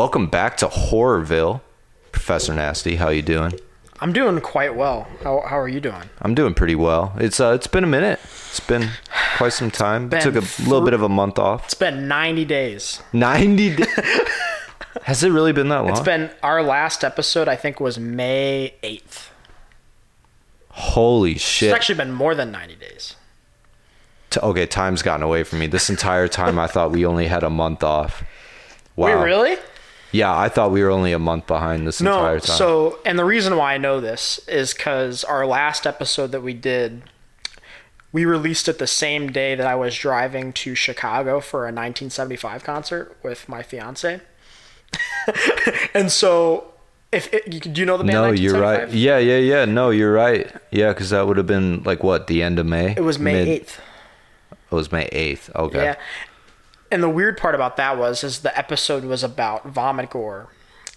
Welcome back to Horrorville, Professor Nasty. How you doing? I'm doing quite well. How, how are you doing? I'm doing pretty well. It's uh, it's been a minute. It's been quite some time. Been Took a little bit of a month off. It's been 90 days. Ninety. Di- Has it really been that long? It's been our last episode. I think was May 8th. Holy shit! It's actually been more than 90 days. T- okay, time's gotten away from me. This entire time, I thought we only had a month off. Wow. Wait, really? Yeah, I thought we were only a month behind this No. entire time. So, and the reason why I know this is because our last episode that we did, we released it the same day that I was driving to Chicago for a 1975 concert with my fiance. and so, if it, you, do you know the band? no, you're right. Yeah, yeah, yeah. No, you're right. Yeah, because that would have been like what the end of May. It was May 8th. It was May eighth. Okay. Yeah. And the weird part about that was is the episode was about vomit gore.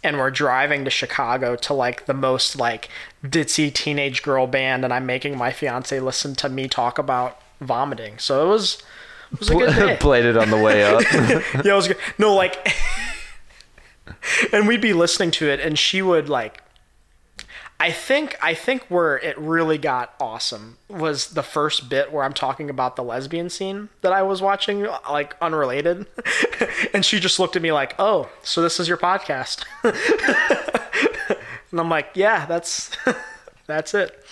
And we're driving to Chicago to like the most like ditzy teenage girl band and I'm making my fiance listen to me talk about vomiting. So it was it was a good day. Played it on the way up. yeah, it was good. No, like and we'd be listening to it and she would like I think I think where it really got awesome was the first bit where I'm talking about the lesbian scene that I was watching, like unrelated, and she just looked at me like, "Oh, so this is your podcast?" and I'm like, "Yeah, that's that's it."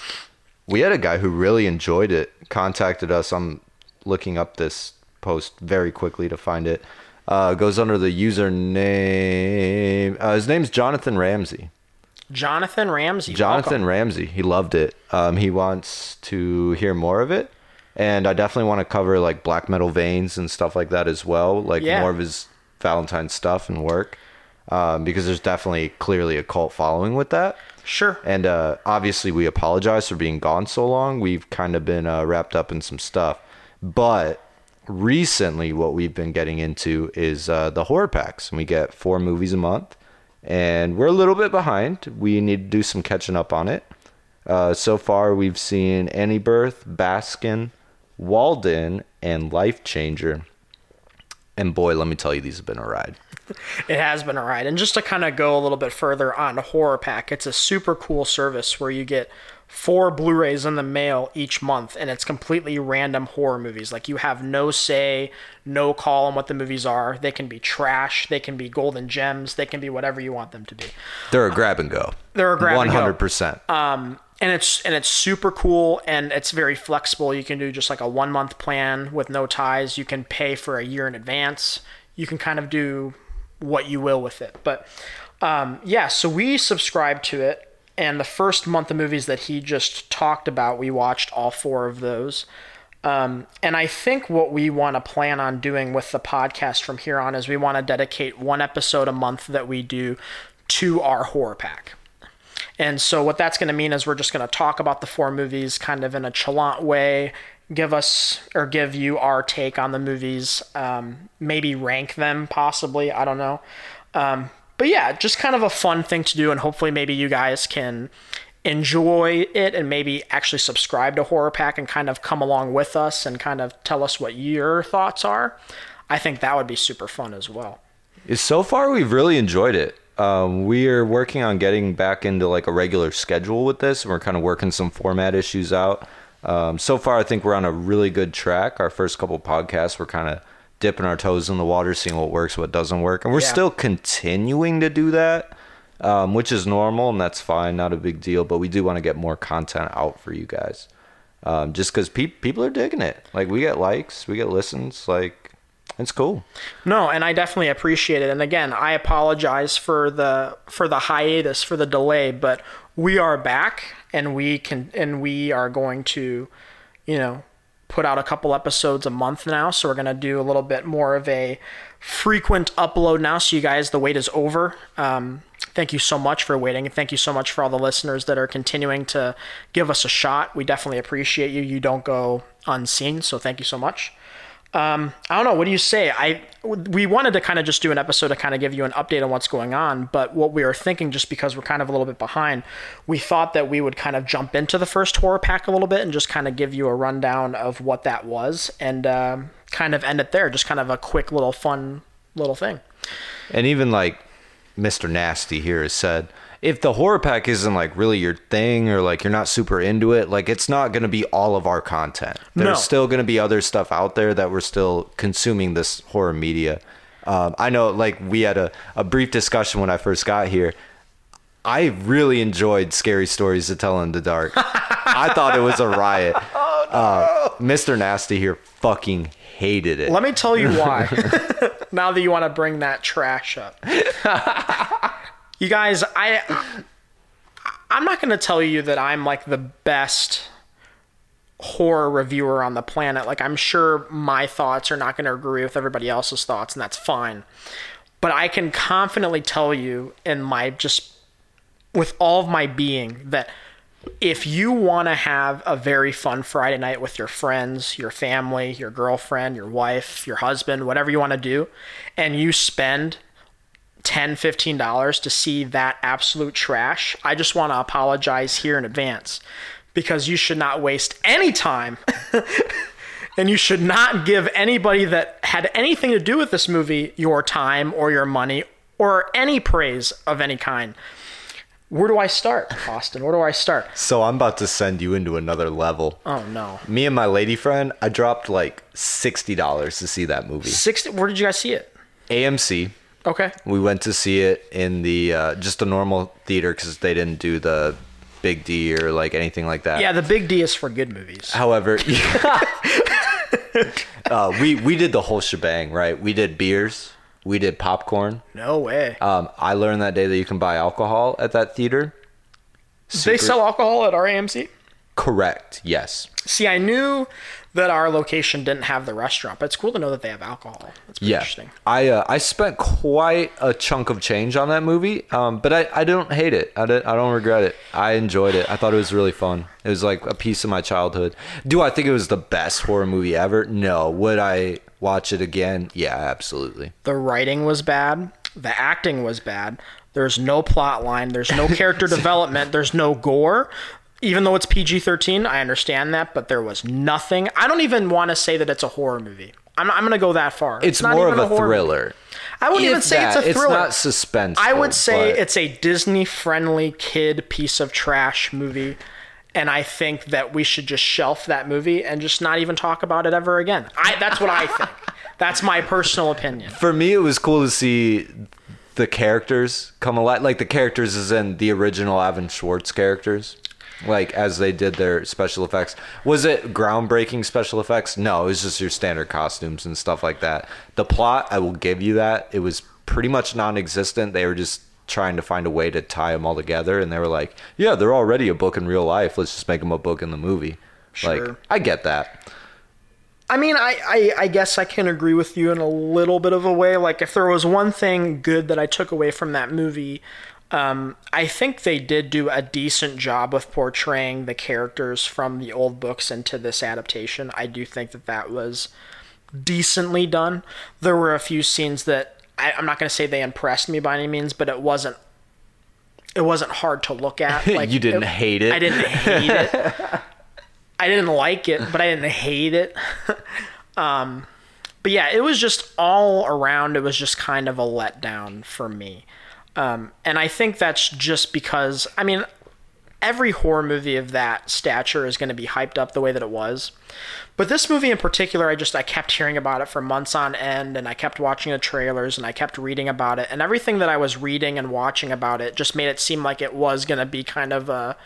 we had a guy who really enjoyed it. Contacted us. I'm looking up this post very quickly to find it. Uh, goes under the username. Uh, his name's Jonathan Ramsey. Jonathan Ramsey. Jonathan welcome. Ramsey. He loved it. Um, he wants to hear more of it, and I definitely want to cover like black metal veins and stuff like that as well. Like Yeah. more of his Valentine stuff and work, um, because there's definitely clearly a cult following with that. Sure. And uh, obviously, we apologize for being gone so long. We've kind of been uh, wrapped up in some stuff, but recently, what we've been getting into is uh, the horror packs, and we get four movies a month, and we're a little bit behind. We need to do some catching up on it. Uh, so far, we've seen Anti-Birth, Baskin, Walled In, and Life Changer. And boy, let me tell you, these have been a ride. It has been a ride. And just to kind of go a little bit further on Horror Pack, it's a super cool service where you get four Blu-rays in the mail each month, and it's completely random horror movies. Like you have no say, no call on what the movies are. They can be trash, they can be golden gems, they can be whatever you want them to be. They're a grab and go. They're a grab and go. 100%. Um, and it's and it's super cool and it's very flexible. You can do just like a one month plan with no ties. You can pay for a year in advance. You can kind of do what you will with it. But um, yeah, so we subscribe to it, and the first month of movies that he just talked about, we watched all four of those. Um, and I think what we want to plan on doing with the podcast from here on is we want to dedicate one episode a month that we do to our horror pack. And so what that's going to mean is we're just going to talk about the four movies kind of in a chalant way, give us or give you our take on the movies, um, maybe rank them possibly. I don't know. Um, but yeah, just kind of a fun thing to do, and hopefully maybe you guys can enjoy it and maybe actually subscribe to Horror Pack and kind of come along with us and kind of tell us what your thoughts are. I think that would be super fun as well. So far, we've really enjoyed it. Um, we are working on getting back into like a regular schedule with this, and we're kind of working some format issues out. Um, so far, I think we're on a really good track. Our first couple podcasts, we're kind of dipping our toes in the water, seeing what works, what doesn't work, and we're Yeah. still continuing to do that, um, which is normal and that's fine, not a big deal. But we do want to get more content out for you guys, um, just because pe- people are digging it. Like we get likes, we get listens, like it's cool. No, and I definitely appreciate it. And again, I apologize for the for the hiatus, for the delay, but we are back and we can and we are going to, you know, put out a couple episodes a month now. So we're gonna do a little bit more of a frequent upload now. So you guys, the wait is over. Um, thank you so much for waiting, and thank you so much for all the listeners that are continuing to give us a shot. We definitely appreciate you. You don't go unseen, so thank you so much. Um, I don't know. What do you say? I we wanted to kind of just do an episode to kind of give you an update on what's going on, but what we were thinking, just because we're kind of a little bit behind, we thought that we would kind of jump into the first horror pack a little bit and just kind of give you a rundown of what that was and um, kind of end it there. Just kind of a quick little fun little thing. And even like Mr. Nasty here has said, if the horror pack isn't like really your thing or like you're not super into it, like it's not going to be all of our content. There's No. still going to be other stuff out there that we're still consuming this horror media. Um, I know, like we had a, a brief discussion when I first got here. I really enjoyed scary stories to tell in the dark. I thought it was a riot. Oh no! Uh, Mr. Nasty here fucking hated it. Let me tell you why. now that you want to bring that trash up. You guys, I I'm not going to tell you that I'm like the best horror reviewer on the planet. Like I'm sure my thoughts are not going to agree with everybody else's thoughts and that's fine. But I can confidently tell you in my just with all of my being that if you want to have a very fun Friday night with your friends, your family, your girlfriend, your wife, your husband, whatever you want to do, and you spend 10 $15 to see that absolute trash, I just want to apologize here in advance because you should not waste any time and you should not give anybody that had anything to do with this movie your time or your money or any praise of any kind. Where do I start, Austin? Where do I start? So I'm about to send you into another level. Oh no. Me and my lady friend, I dropped like sixty dollars to see that movie. 60 Where did you guys see it? AMC. Okay. We went to see it in the uh, just a normal theater because they didn't do the big D or like anything like that. Yeah, the big D is for good movies. However, uh, we we did the whole shebang, right? We did beers, we did popcorn. No way. Um, I learned that day that you can buy alcohol at that theater. they sell alcohol at our AMC? Correct. Yes. See, I knew that our location didn't have the restaurant, but it's cool to know that they have alcohol. That's pretty Yeah, interesting. I uh, I spent quite a chunk of change on that movie, um, but I, I don't hate it. I don't, I don't regret it. I enjoyed it. I thought it was really fun. It was like a piece of my childhood. Do I think it was the best horror movie ever? No. Would I watch it again? Yeah, absolutely. The writing was bad. The acting was bad. There's no plot line. There's no character development. There's no gore. Even though it's PG 13, I understand that, but there was nothing. I don't even want to say that it's a horror movie. I'm, I'm going to go that far. It's, not more even of a, movie. thriller. I wouldn't even say that, it's a thriller. It's not suspense. I would say but- it's a Disney friendly kid piece of trash movie. And I think that we should just shelf that movie and just not even talk about it ever again. I, that's what I think. That's my personal opinion. for me. It was cool to see the characters come alive. Like the characters is in the original Alvin Schwartz characters. Like as they did their special effects. Was it groundbreaking special effects? No, it was just your standard costumes and stuff like that. The plot, I will give you that. It was pretty much non-existent. They were just trying to find a way to tie them all together, and they were like, "Yeah, they're already a book in real life. Let's just make them a book in the movie." Sure. Like, I get that. I mean, I, I, I guess I can agree with you in a little bit of a way. Like, if there was one thing good that I took away from that movie, um, I think they did do a decent job of portraying the characters from the old books into this adaptation. I do think that that was decently done. There were a few scenes that I, I'm not going to say they impressed me by any means, but it wasn't. It wasn't hard to look at. Like You didn't it- hate it? I didn't hate it. I didn't like it, but I didn't hate it. um, but yeah, it was just all around. It was just kind of a letdown for me, um, and I think that's just because I mean, every horror movie of that stature is going to be hyped up the way that it was. But this movie in particular, I just I kept hearing about it for months on end, and I kept watching the trailers, and I kept reading about it, and everything that I was reading and watching about it just made it seem like it was going to be kind of a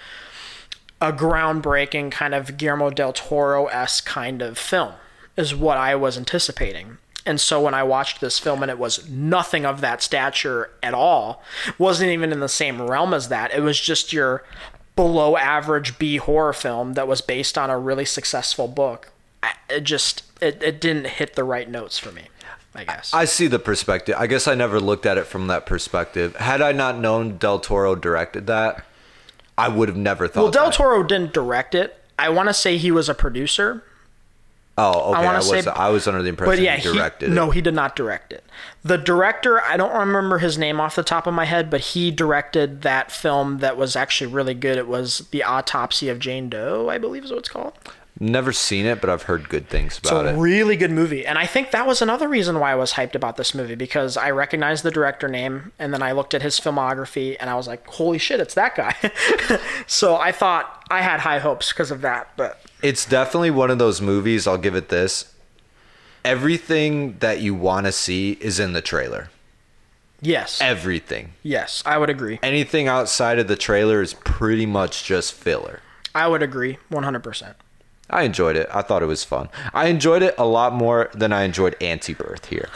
a groundbreaking kind of Guillermo del Toro esque kind of film, is what I was anticipating. And so when I watched this film and it was nothing of that stature at all, wasn't even in the same realm as that. It was just your below average B horror film that was based on a really successful book. It just it, it didn't hit the right notes for me, I guess. I see the perspective. I guess I never looked at it from that perspective. Had I not known Del Toro directed that, I would have never thought. well, Del that. Toro didn't direct it. I want to say he was a producer, Oh, okay. I, wanna was say- I was under the impression But yeah, he directed he, it. no, he did not direct it. The director, I don't remember his name off the top of my head, but he directed that film that was actually really good. It was The Autopsy of Jane Doe, I believe is what it's called. Never seen it, but I've heard good things It's about a it. really good movie. And I think that was another reason why I was hyped about this movie because I recognized the director name and then I looked at his filmography and I was like, holy shit, it's that guy. so I thought I had high hopes because of that. But It's definitely one of those movies. I'll give it this. Everything that you want to see is in the trailer. yes, Everything. yes, I would agree. Anything outside of the trailer is pretty much just filler. I would agree 100%. I enjoyed it. I thought it was fun. I enjoyed it a lot more than I enjoyed Anti-Birth here.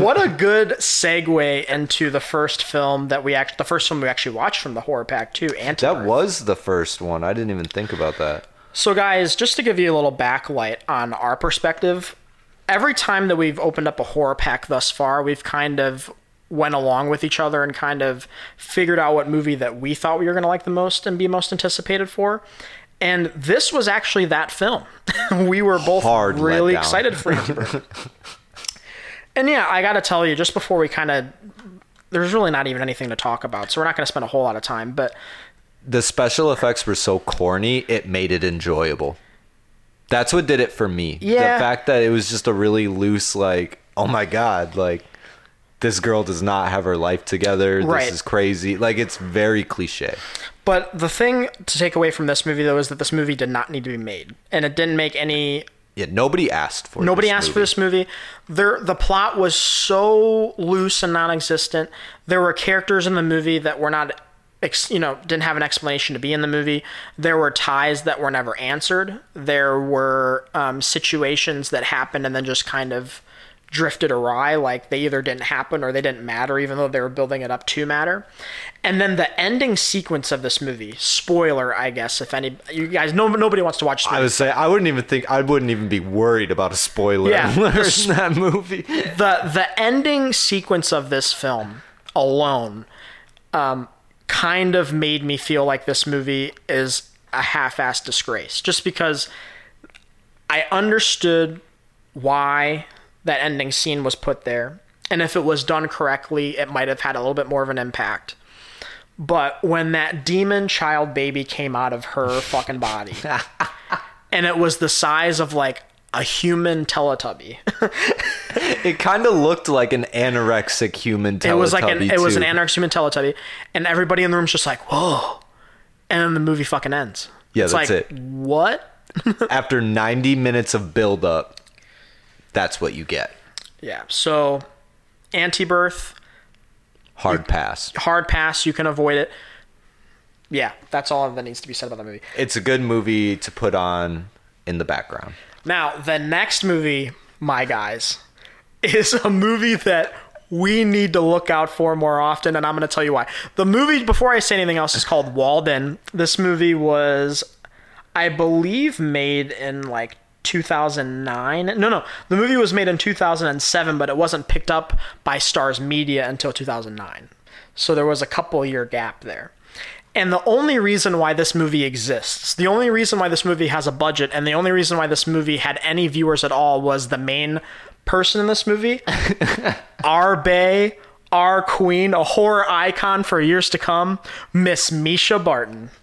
what a good segue into the first film that we actually, the first film we actually watched from the horror pack too, anti that was the first one. I didn't even think about that. So, guys, just to give you a little backlight on our perspective, every time that we've opened up a horror pack thus far, we've kind of went along with each other and kind of figured out what movie that we thought we were going to like the most and be most anticipated for. And this was actually that film. we were both Hard really excited for it. and yeah, I got to tell you, just before we kind of, there's really not even anything to talk about, so we're not going to spend a whole lot of time. But The special effects were so corny, it made it enjoyable. That's what did it for me. Yeah. The fact that it was just a really loose, like, oh my god, like this girl does not have her life together. Right. This is crazy. Like it's very cliche. But the thing to take away from this movie, though, is that this movie did not need to be made, and it didn't make any. Yeah, nobody asked for. Nobody asked for this movie. There, the plot was so loose and non-existent. There were characters in the movie that were not, ex, you know, didn't have an explanation to be in the movie. There were ties that were never answered. There were um, situations that happened and then just kind of drifted awry like they either didn't happen or they didn't matter even though they were building it up to matter and then the ending sequence of this movie spoiler i guess if any you guys no, nobody wants to watch this I would say I wouldn't even think I wouldn't even be worried about a spoiler Yeah. in that movie. the the ending sequence of this film alone um, kind of made me feel like this movie is a half-assed disgrace just because i understood why that ending scene was put there and if it was done correctly it might have had a little bit more of an impact. But when that demon child baby came out of her fucking body and it was the size of like a human teletubby It kind of looked like an anorexic human. it was like an Teletubby, it was an anorexic human teletubby, and everybody in the room's just like, whoa, and then the movie fucking ends. Yeah, it's that's like, it. What? After 90 minutes of build up, that's what you get. Yeah. So, anti-birth, Hard pass. hard pass. You can avoid it. Yeah, that's all that needs to be said about the movie. It's a good movie to put on in the background. Now, the next movie, my guys, is a movie that we need to look out for more often, and I'm going to tell you why. The movie, before I say anything else, is called Walled In. This movie was, I believe, made in like 2009. No, no, the movie was made in 2007, but it wasn't picked up by Stars Media until 2009. So there was a couple year gap there. And the only reason why this movie exists, the only reason why this movie has a budget, and the only reason why this movie had any viewers at all was the main person in this movie, our Bay, our queen, a horror icon for years to come, Miss Mischa Barton.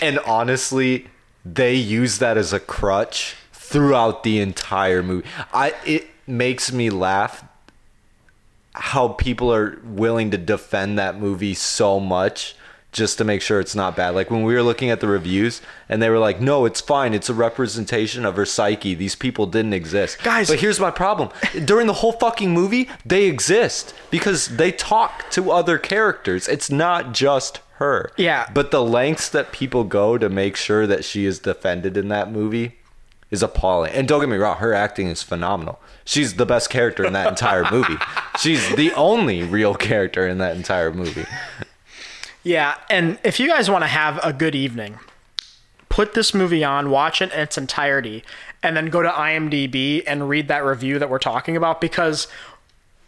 And honestly, they use that as a crutch throughout the entire movie. I it makes me laugh how people are willing to defend that movie so much just to make sure it's not bad. Like when we were looking at the reviews and they were like, "No, it's fine. It's a representation of her psyche. These people didn't exist." Guys- but here's my problem. During the whole fucking movie, they exist because they talk to other characters. It's not just her. Yeah. But the lengths that people go to make sure that she is defended in that movie is appalling. And don't get me wrong, her acting is phenomenal. She's the best character in that entire movie. She's the only real character in that entire movie. Yeah, and if you guys want to have a good evening, put this movie on, watch it in its entirety, and then go to IMDb and read that review that we're talking about because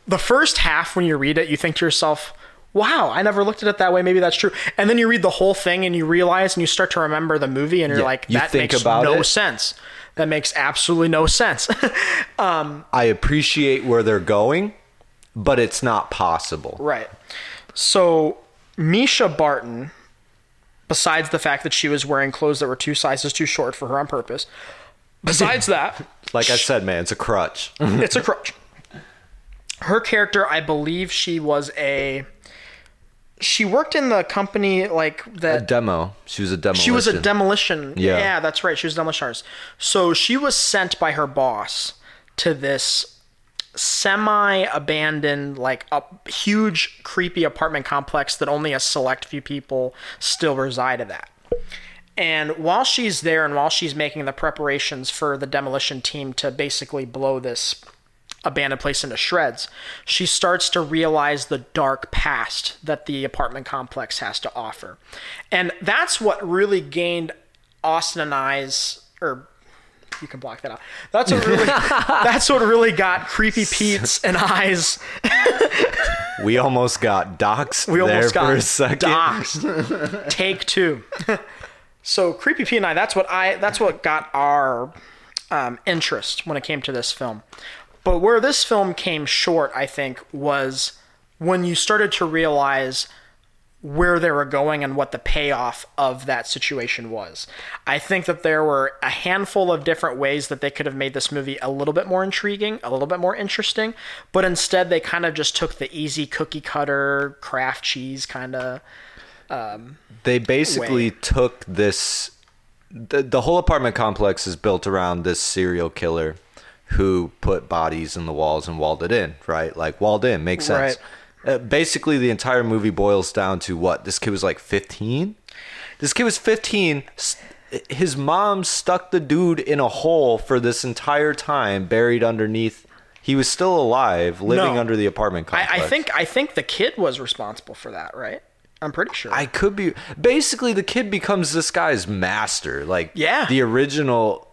the first half when you read it, you think to yourself, wow, I never looked at it that way. Maybe that's true. And then you read the whole thing and you realize and you start to remember the movie and you're Yeah, like, you that think makes no it. sense. That makes absolutely no sense. Um, I appreciate where they're going, but it's not possible. Right. So Mischa Barton, besides the fact that she was wearing clothes that were two sizes too short for her on purpose. Besides that, Like I said, man, it's a crutch. it's a crutch. Her character, I believe she was a she worked in the company like a demo. She was a demo. she was a demolition. Yeah. Yeah. that's right. She was a demolition artist. So she was sent by her boss to this semi-abandoned, like a huge, creepy apartment complex that only a select few people still resided at. And while she's there, and while she's making the preparations for the demolition team to basically blow this abandoned place into shreds, she starts to realize the dark past that the apartment complex has to offer. And that's what really gained Austin and I's, or you can block that out. That's what really, that's what really got Creepy Pete's and eyes. We almost got doxxed We almost there got for a second. doxxed. Take two. so Creepy Pete and I, that's what I, that's what got our um, interest when it came to this film. But where this film came short, I think, was when you started to realize where they were going and what the payoff of that situation was. I think that there were a handful of different ways that they could have made this movie a little bit more intriguing, a little bit more interesting, but instead they kind of just took the easy cookie cutter Kraft cheese kind of um, They basically Way. took this. The, the whole apartment complex is built around this serial killer who put bodies in the walls and walled it in, right? Like walled in makes sense. Uh, basically, the entire movie boils down to what this kid was like 15. This kid was 15. His mom stuck the dude in a hole for this entire time, buried underneath. He was still alive, living No. under the apartment complex. I, I think I think the kid was responsible for that, right? I'm pretty sure. I could be. Basically, the kid becomes this guy's master. Like, Yeah. the original,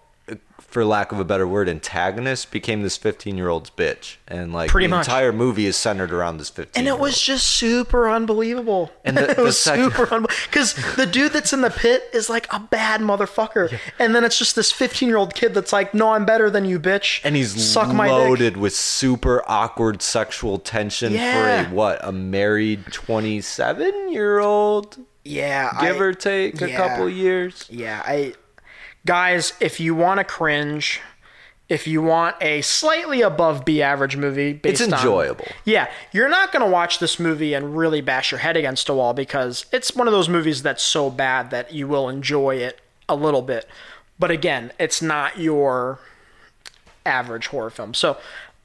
for lack of a better word, antagonist became this 15 year old's bitch, and like Pretty the much. entire movie is centered around this 15. and it was just super unbelievable. And the- it the was second- super unbelievable because the dude that's in the pit is like a bad motherfucker, and then it's just this 15 year old kid that's like, "No, I'm better than you, bitch." and he's suck my dick. loaded with super awkward sexual tension Yeah. for a what a married 27 year old, Yeah, give I- or take a yeah. couple years. Yeah, I guys, if you want to cringe, if you want a slightly above B average movie, It's on- enjoyable. yeah, you're not gonna watch this movie and really bash your head against a wall because it's one of those movies that's so bad that you will enjoy it a little bit. But again, it's not your average horror film. So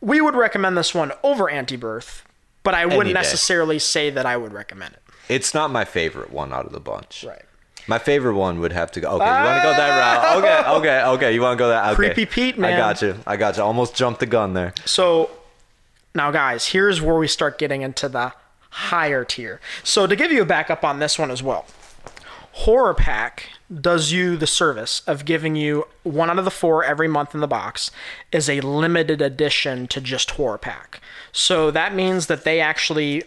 we would recommend this one over Anti-Birth, but I wouldn't day. necessarily say that I would recommend it. It's not my favorite one out of the bunch. Right. My favorite one would have to go. Okay, you want to go that route? Ah! Okay, okay, okay. You want to go that? Okay. Creepy Pete, man. I got you. I got you. Almost jumped the gun there. So now, guys, here's where we start getting into the higher tier. So to give you a backup on this one as well, Horror Pack does you the service of giving you one out of the four every month in the box is a limited edition to just Horror Pack. So that means that they actually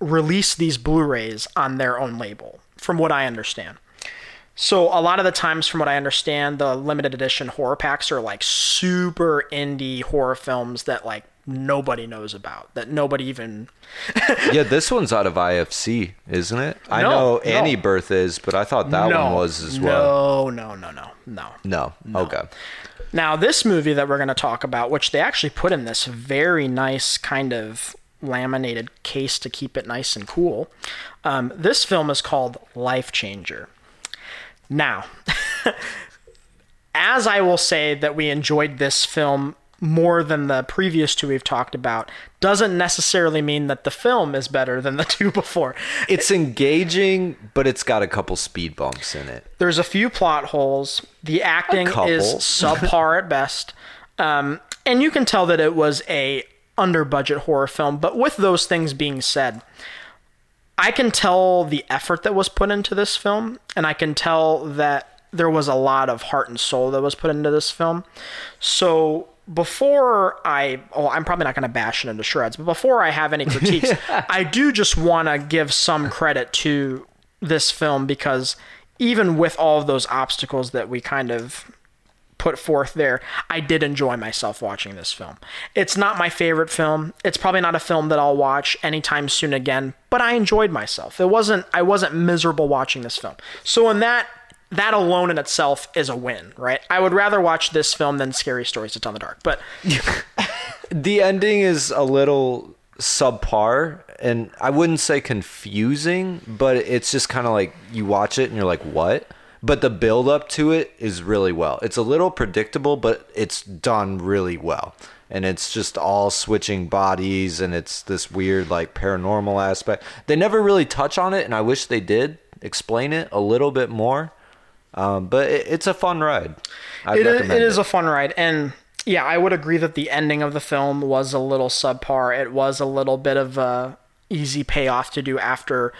release these Blu-rays on their own label, from what I understand. So a lot of the times, from what I understand, the limited edition horror packs are like super indie horror films that like nobody knows about, that nobody even. Yeah, this one's out of IFC, isn't it? I No, know no. Anti-Birth is, but I thought that no, one was as well. No, no, no, no, no. No. Okay. Now, this movie that we're going to talk about, which they actually put in this very nice kind of laminated case to keep it nice and cool, um, this film is called Life Changer. Now, as I will say that we enjoyed this film more than the previous two we've talked about, doesn't necessarily mean that the film is better than the two before. It's engaging, but it's got a couple speed bumps in it. There's a few plot holes. The acting is subpar at best. Um, and you can tell that it was a under budget horror film. But with those things being said, I can tell the effort that was put into this film, and I can tell that there was a lot of heart and soul that was put into this film. So before I, oh, I'm probably not going to bash it into shreds, but before I have any critiques, I do just want to give some credit to this film because even with all of those obstacles that we kind of put forth there, I did enjoy myself watching this film. It's not my favorite film. It's probably not a film that I'll watch anytime soon again, but I enjoyed myself. It wasn't I wasn't miserable watching this film. So in that that alone in itself is a win, right? I would rather watch this film than Scary Stories to Tell in the Dark. But the ending is a little subpar and I wouldn't say confusing, but it's just kind of like you watch it and you're like, "What?" But the build up to it is really well. It's a little predictable, but it's done really well. And it's just all switching bodies and it's this weird like paranormal aspect. They never really touch on it and I wish they did explain it a little bit more. Um, but it, it's a fun ride. I'd it is, it is a fun ride and yeah i would agree that the ending of the film was a little subpar it was a little bit of a easy payoff to do after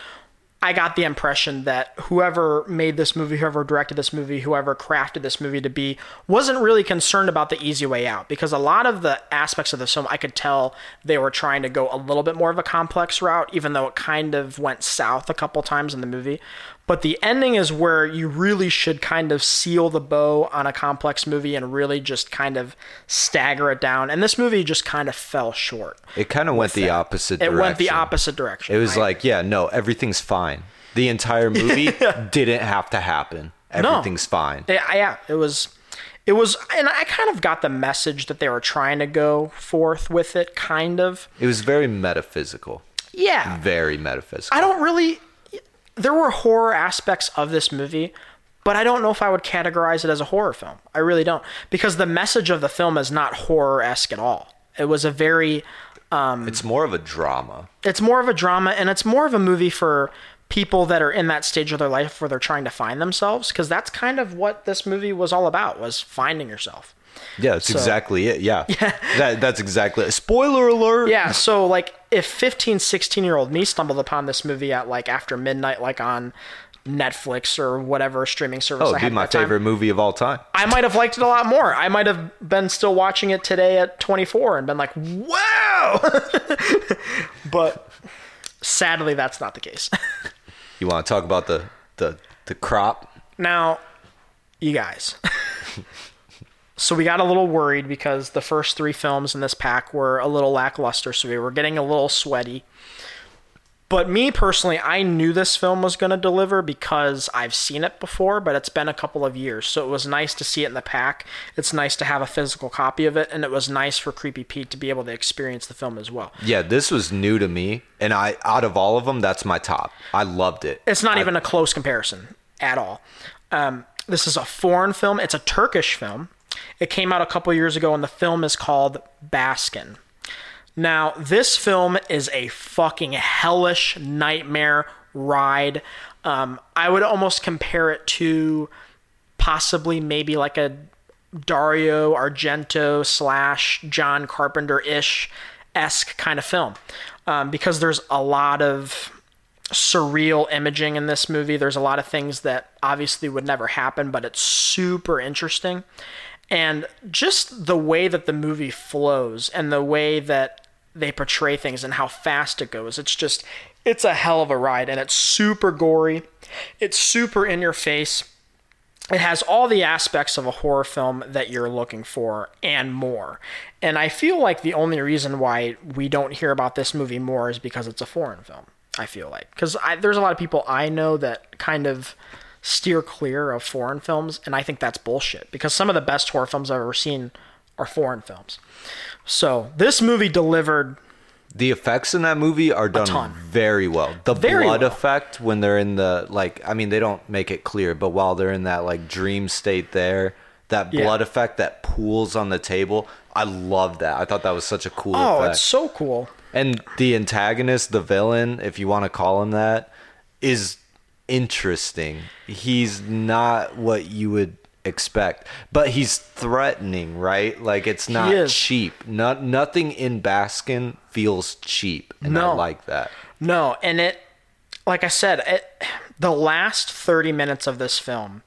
i got the impression that whoever made this movie whoever directed this movie whoever crafted this movie to be wasn't really concerned about the easy way out because a lot of the aspects of this film i could tell they were trying to go a little bit more of a complex route even though it kind of went south a couple times in the movie but the ending is where you really should kind of seal the bow on a complex movie and really just kind of stagger it down. And this movie just kind of fell short. It kind of went the that. opposite direction. It went the opposite direction. It was I- like, yeah, no, everything's fine. The entire movie didn't have to happen. Everything's fine. Yeah, yeah, it was it was and I kind of got the message that they were trying to go forth with it kind of. It was very metaphysical. Yeah. Very metaphysical. I don't really there were horror aspects of this movie, but I don't know if I would categorize it as a horror film. I really don't because the message of the film is not horror-esque at all. It was a very um, It's more of a drama. it's more of a drama and it's more of a movie for people that are in that stage of their life where they're trying to find themselves because that's kind of what this movie was all about was finding yourself Yeah, that's exactly it. Yeah. That that's exactly it. Spoiler alert. yeah so like if 15 16 year old me stumbled upon this movie at like after midnight like on netflix or whatever streaming service Oh, I it'd had be my that time, favorite movie of all time. i might have liked it a lot more i might have been still watching it today at 24 and been like wow but sadly that's not the case You want to talk about the the the crop? Now, you guys. so we got a little worried because the first three films in this pack were a little lackluster, so we were getting a little sweaty. But me personally, I knew this film was going to deliver because I've seen it before, but it's been a couple of years. So it was nice to see it in the pack. It's nice to have a physical copy of it, and it was nice for Creepy Pete to be able to experience the film as well. Yeah, this was new to me, and I out of all of them, that's my top. I loved it. It's not even a close comparison at all. Um, this is a foreign film. It's a Turkish film. It came out a couple years ago, and the film is called Baskin. Now, this film is a fucking hellish nightmare ride. Um, I would almost compare it to possibly maybe like a Dario Argento slash John Carpenter ish esque kind of film um, because there's a lot of surreal imaging in this movie. There's a lot of things that obviously would never happen, but it's super interesting. And just the way that the movie flows and the way that they portray things and how fast it goes, it's just, it's a hell of a ride. And it's super gory, it's super in your face. It has all the aspects of a horror film that you're looking for and more. And I feel like the only reason why we don't hear about this movie more is because it's a foreign film. I feel like because there's a lot of people I know that kind of steer clear of foreign films, and I think that's bullshit. Because some of the best horror films I've ever seen are foreign films. So this movie delivered The effects in that movie are done very well. The Very blood well. effect when they're in the like I mean they don't make it clear, but while they're in that like dream state there, that Yeah. blood effect that pools on the table, I love that. I thought that was such a cool oh, effect. it's so cool. And the antagonist, the villain, if you want to call him that, is interesting. He's not what you would expect, but he's threatening, right? Like it's not cheap. Not nothing in Baskin feels cheap, and I like that. No, and it, like I said, it, the last 30 minutes of this film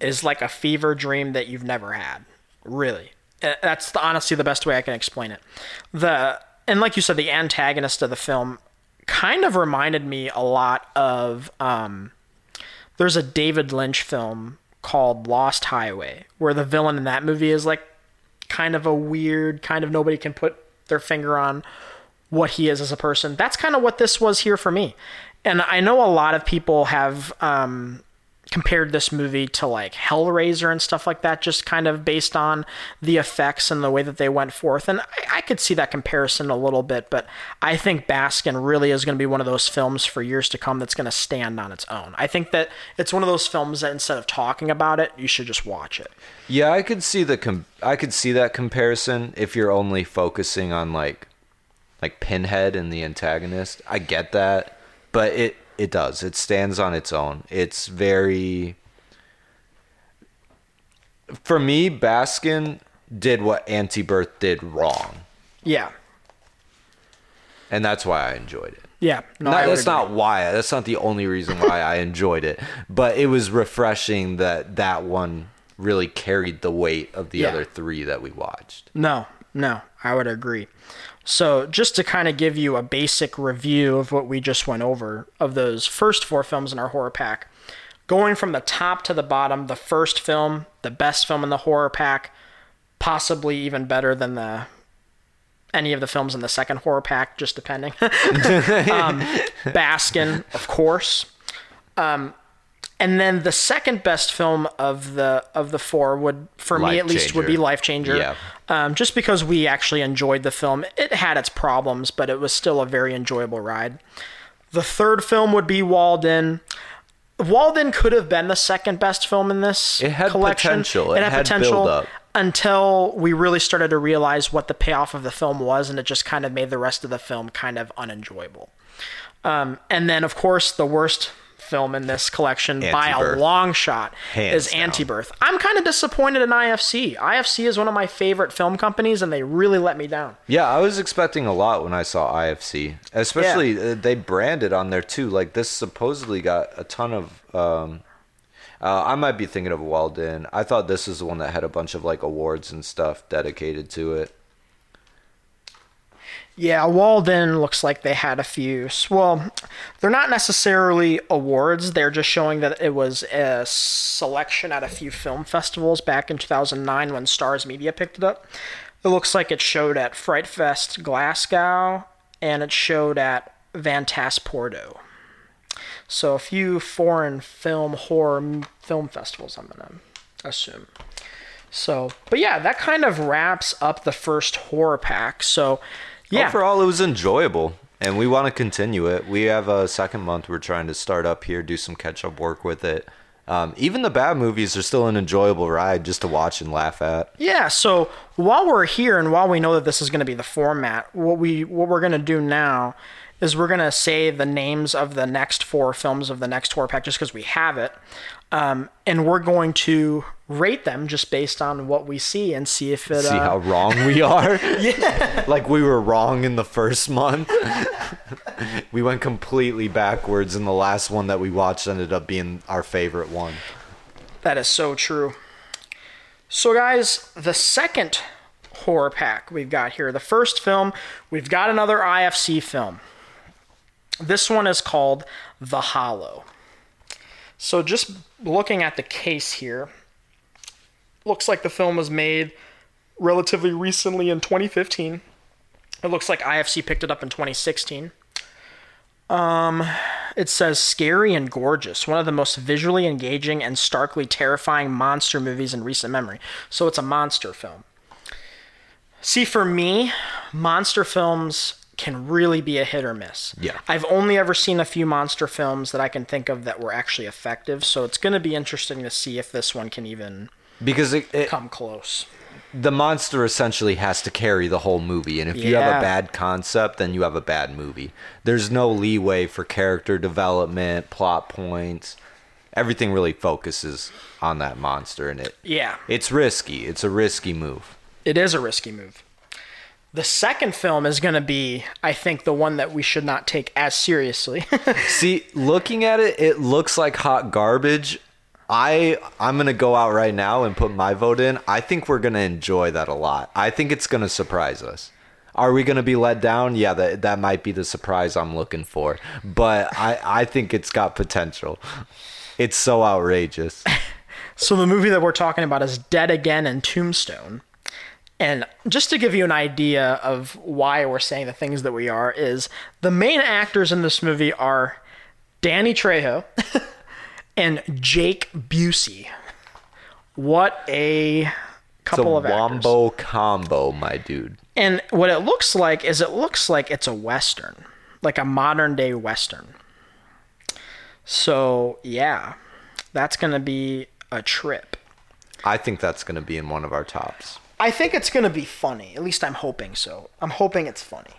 is like a fever dream that you've never had. Really. Uh, That's the, honestly the best way I can explain it. The and like you said, the antagonist of the film kind of reminded me a lot of um, there's a David Lynch film called Lost Highway, where the villain in that movie is like kind of a weird, kind of nobody can put their finger on what he is as a person. That's kind of what this was here for me. And I know a lot of people have um, compared this movie to like Hellraiser and stuff like that, just kind of based on the effects and the way that they went forth. And I, I could see that comparison a little bit, but I think Baskin really is going to be one of those films for years to come that's going to stand on its own. I think that it's one of those films that instead of talking about it, you should just watch it. Yeah, I could see the com- I could see that comparison if you're only focusing on like like Pinhead and the antagonist. I get that, but it it does. It stands on its own. It's very For me, Baskin did what Anti-Birth did wrong, Yeah. and that's why I enjoyed it. Yeah. No, Not- that's agree. not why. That's not the only reason why I enjoyed it. But it was refreshing that that one really carried the weight of the Yeah. other three that we watched. No, no, I would agree. So, just to kind of give you a basic review of what we just went over of those first four films in our horror pack, going from the top to the bottom, the first film, the best film in the horror pack, possibly even better than the any of the films in the second horror pack, just depending. um, Baskin, of course. Um, and then the second best film of the of the four would, for me Life at least, would be Life Changer. Yeah. Um, just because we actually enjoyed the film. It had its problems, but it was still a very enjoyable ride. The third film would be Walled In. Walden could have been the second best film in this It had collection. potential. It had build-up. until we really started to realize what the payoff of the film was, and it just kind of made the rest of the film kind of unenjoyable. Um, and then, of course, the worst film in this collection by a long shot Hands is. Anti-Birth. I'm kind of disappointed in IFC. IFC is one of my favorite film companies, and they really let me down. Yeah, I was expecting a lot when I saw IFC. Especially uh, they branded on there too. Like this supposedly got a ton of. Um, uh, I might be thinking of Walled In. I thought this is the one that had a bunch of like awards and stuff dedicated to it. Yeah, Walled In looks like they had a few. Well, they're not necessarily awards. They're just showing that it was a selection at a few film festivals back in 2009 when Stars Media picked it up. It looks like it showed at Fright Fest Glasgow and it showed at Fantasporto. So a few foreign film horror film festivals, I'm gonna assume. So, but yeah, that kind of wraps up the first horror pack. So, yeah, Overall, it was enjoyable, and we want to continue it. We have a second month we're trying to start up here, do some catch up work with it. Um, even the bad movies are still an enjoyable ride just to watch and laugh at. Yeah, so while we're here and while we know that this is going to be the format, what we what we're going to do now is we're going to say the names of the next four films of the next horror pack just because we have it. Um, and we're going to rate them just based on what we see and see if it See uh, how wrong we are? yeah. Like we were wrong in the first month. we went completely backwards, and the last one that we watched ended up being our favorite one. That is so true. So, guys, the second horror pack we've got here, the first film, we've got another IFC film. This one is called The Hallow. So, just looking at the case here, looks like the film was made relatively recently in 2015. It looks like IFC picked it up in 2016. Um, it says scary and gorgeous, one of the most visually engaging and starkly terrifying monster movies in recent memory. So it's a monster film. See, for me, monster films can really be a hit or miss. Yeah. I've only ever seen a few monster films that I can think of that were actually effective, so it's going to be interesting to see if this one can even Because it, it, come close. the monster essentially has to carry the whole movie, and if you have a bad concept, then you have a bad movie. There's no leeway for character development, plot points. Everything really focuses on that monster, and it Yeah. it's risky. It's a risky move. It is a risky move. The second film is going to be, I think, the one that we should not take as seriously. See, looking at it, it looks like hot garbage. I I'm gonna go out right now and put my vote in. I think we're gonna enjoy that a lot. I think it's gonna surprise us. Are we gonna be let down? Yeah, that that might be the surprise I'm looking for. But I I think it's got potential. It's so outrageous. So the movie that we're talking about is Dead Again in Tombstone. And just to give you an idea of why we're saying the things that we are, is the main actors in this movie are Danny Trejo and Jake Busey. What a It's a couple of actors. combo, my dude. And what it looks like is it looks like it's a western, like a modern day western. So yeah, that's gonna be a trip. I think that's going to be in one of our tops. I think it's gonna be funny. At least I'm hoping so. I'm hoping it's funny.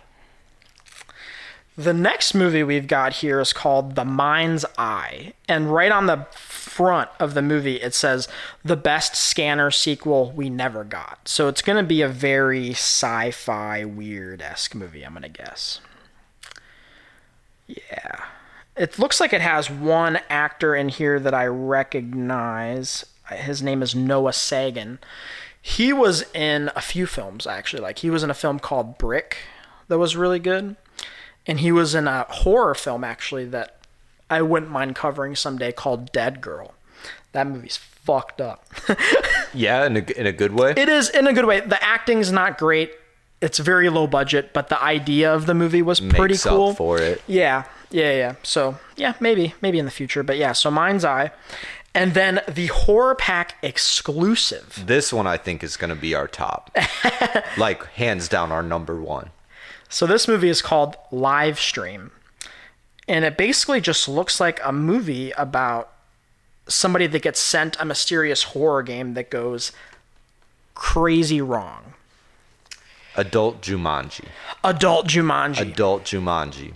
The next movie we've got here is called The Mind's Eye. And right on the front of the movie, it says, the best scanner sequel we never got. So it's going to be a very sci fi, weird esque movie, I'm going to guess. Yeah. It looks like it has one actor in here that I recognize. His name is Noah Segan. He was in a few films, actually. Like, he was in a film called Brick that was really good and he was in a horror film actually that I wouldn't mind covering someday called Deadgirl. That movie's fucked up. Yeah, in a, in a good way. it is in a good way. The acting's not great. It's very low budget, but the idea of the movie was pretty cool. for it. Yeah, yeah, yeah. So yeah, maybe, maybe in the future. But yeah, so Mind's Eye, and then the Horror Pack exclusive. This one I think is going to be our top. like hands down our number one. So this movie is called Live Stream. And it basically just looks like a movie about somebody that gets sent a mysterious horror game that goes crazy wrong. Adult Jumanji. Adult Jumanji. Adult Jumanji.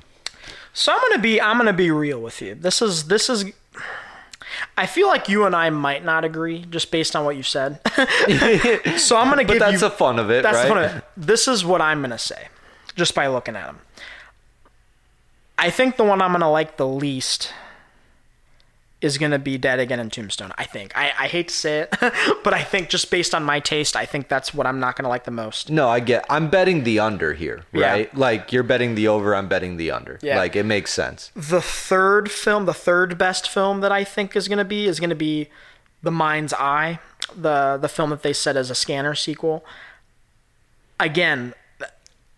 so I'm gonna be I'm gonna be real with you. This is this is I feel like you and I might not agree just based on what you said. so I'm gonna But give that's you the fun of it, That's right? the fun of it. This is what I'm gonna say, just by looking at them. I think the one I'm gonna like the least is gonna be Dead Again in Tombstone. I think. I, I hate to say it, but I think just based on my taste, I think that's what I'm not gonna like the most. No, I get. I'm betting the under here, Yeah. right? Like you're betting the over, I'm betting the under. Yeah. Like it makes sense. The third film, the third best film that I think is gonna be is gonna be The Mind's Eye, the the film that they said is a scanner sequel. Again,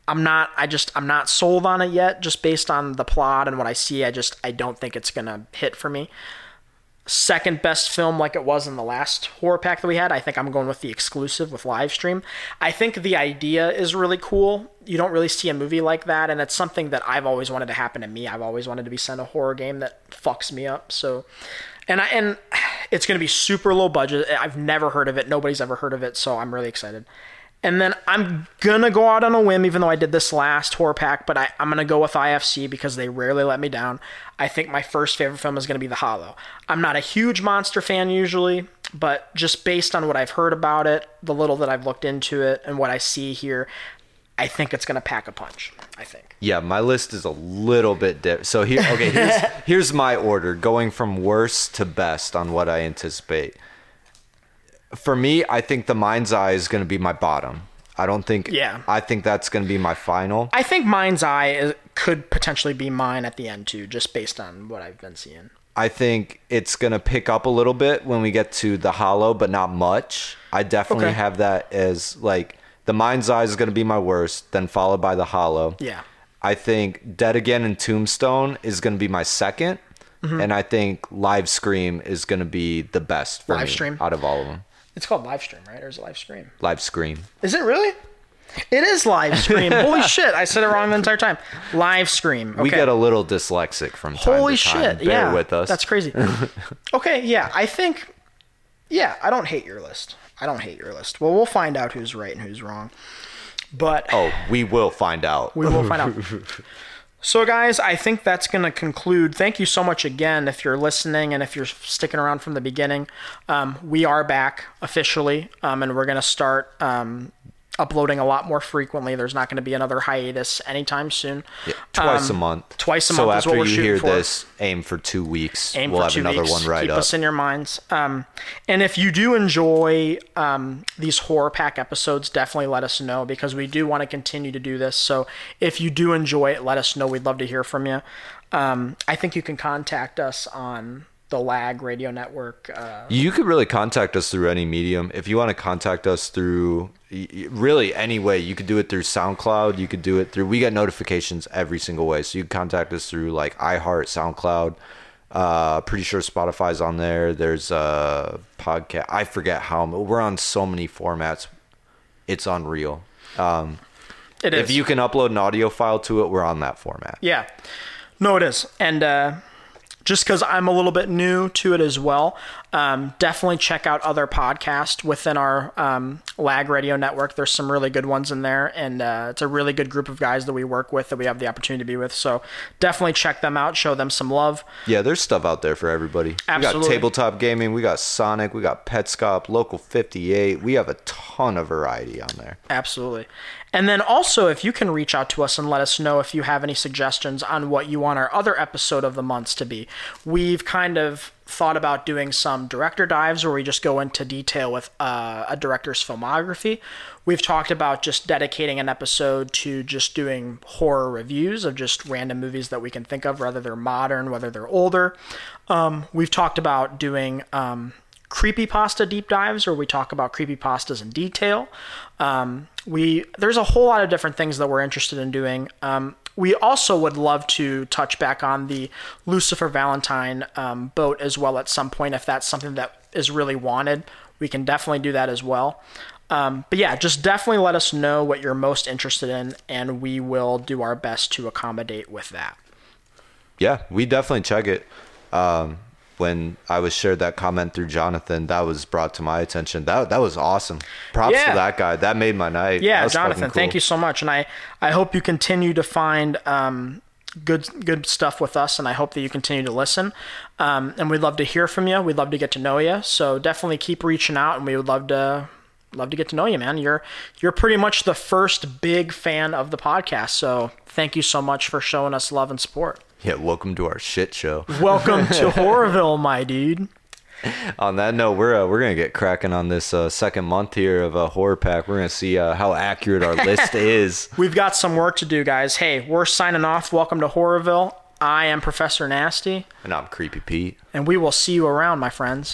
I'm not I just I'm not sold on it yet just based on the plot and what I see. I just I don't think it's going to hit for me. Second best film like it was in the last horror pack that we had. I think I'm going with the exclusive with live stream. I think the idea is really cool. You don't really see a movie like that and it's something that I've always wanted to happen to me. I've always wanted to be sent a horror game that fucks me up. So and I and it's going to be super low budget. I've never heard of it. Nobody's ever heard of it, so I'm really excited. And then I'm gonna go out on a whim, even though I did this last horror pack, but I, I'm gonna go with IFC because they rarely let me down. I think my first favorite film is gonna be The Hallow. I'm not a huge monster fan usually, but just based on what I've heard about it, the little that I've looked into it, and what I see here, I think it's gonna pack a punch. I think. Yeah, my list is a little bit different. So here, okay, here's here's my order, going from worst to best on what I anticipate. For me, I think the Mind's Eye is going to be my bottom. I don't think. Yeah. I think that's going to be my final. I think Mind's Eye is, could potentially be mine at the end too, just based on what I've been seeing. I think it's going to pick up a little bit when we get to the Hallow, but not much. I definitely Okay. have that as like the Mind's Eye is going to be my worst, then followed by the Hallow. Yeah. I think Dead Again in Tombstone is going to be my 2nd Mm-hmm. and I think Live Scream is going to be the best for Live me Stream? out of all of them. It's called live stream, right? Or is it live stream? Live Scream. Is it really? It is live stream. Holy shit! I said it wrong the entire time. Live stream. Okay. We get a little dyslexic from time Holy to time. shit! Bear yeah, with us. That's crazy. okay, yeah, I think. Yeah, I don't hate your list. I don't hate your list. Well, we'll find out who's right and who's wrong. But oh, we will find out. we will find out. So, guys, I think that's going to conclude. Thank you so much again if you're listening and if you're sticking around from the beginning. Um, we are back officially, um, and we're going to start um, uploading a lot more frequently. There's not going to be another hiatus anytime soon. Yeah, twice Um, a month. twice a so month is after what we're you shooting hear for. this, aim for two weeks. aim we'll for have two another weeks. one right Keep up. us in your minds. Um, and if you do enjoy um, these horror pack episodes, definitely let us know because we do want to continue to do this. So if you do enjoy it, let us know. We'd love to hear from you. Um, I think you can contact us on the Lag Radio Network. Uh, You could really contact us through any medium. If you want to contact us through really any way, you could do it through SoundCloud. You could do it through. We get notifications every single way, so you can contact us through like iHeart, SoundCloud. Uh, pretty sure Spotify's on there. There's a podcast. I forget how. We're on so many formats. It's unreal. Um, it is. if you can upload an audio file to it, we're on that format. Yeah. No, it is. And uh, just because I'm a little bit new to it as well, um, definitely check out other podcasts within our um, Lag Radio Network. There's some really good ones in there, and uh, it's a really good group of guys that we work with that we have the opportunity to be with. So definitely check them out, show them some love. Yeah, there's stuff out there for everybody. We got Absolutely. tabletop gaming, we got Sonic, we got Petscop, Local 58. We have a ton of variety on there. Absolutely. And then also, if you can reach out to us and let us know if you have any suggestions on what you want our other episode of the months to be. We've kind of thought about doing some director dives where we just go into detail with uh, a director's filmography. We've talked about just dedicating an episode to just doing horror reviews of just random movies that we can think of, whether they're modern, whether they're older. Um, we've talked about doing um, creepypasta deep dives where we talk about creepy pastas in detail. Um, we there's a whole lot of different things that we're interested in doing. Um, we also would love to touch back on the Lucifer Valentine um, boat as well at some point if that's something that is really wanted. We can definitely do that as well. Um, but yeah, just definitely let us know what you're most interested in, and we will do our best to accommodate with that. Yeah, we definitely check it. Um, when I was shared that comment through Jonathan, that was brought to my attention. That that was awesome. Props Yeah. to that guy. That made my night. Yeah, Jonathan, fucking thank you so much, and I I hope you continue to find um, good good stuff with us, and I hope that you continue to listen. Um, and we'd love to hear from you. We'd love to get to know you. So definitely keep reaching out, and we would love to love to get to know you, man. You're you're pretty much the first big fan of the podcast. So thank you so much for showing us love and support. Yeah, welcome to our shit show. Welcome to Horrorville, my dude. on that note, we're uh, we're gonna get cracking on this uh, second month here of a horror pack. We're gonna see uh, how accurate our list is. We've got some work to do, guys. Hey, we're signing off. Welcome to Horrorville. I am Professor Nasty, And I'm Creepy Pete. and we will see you around, my friends.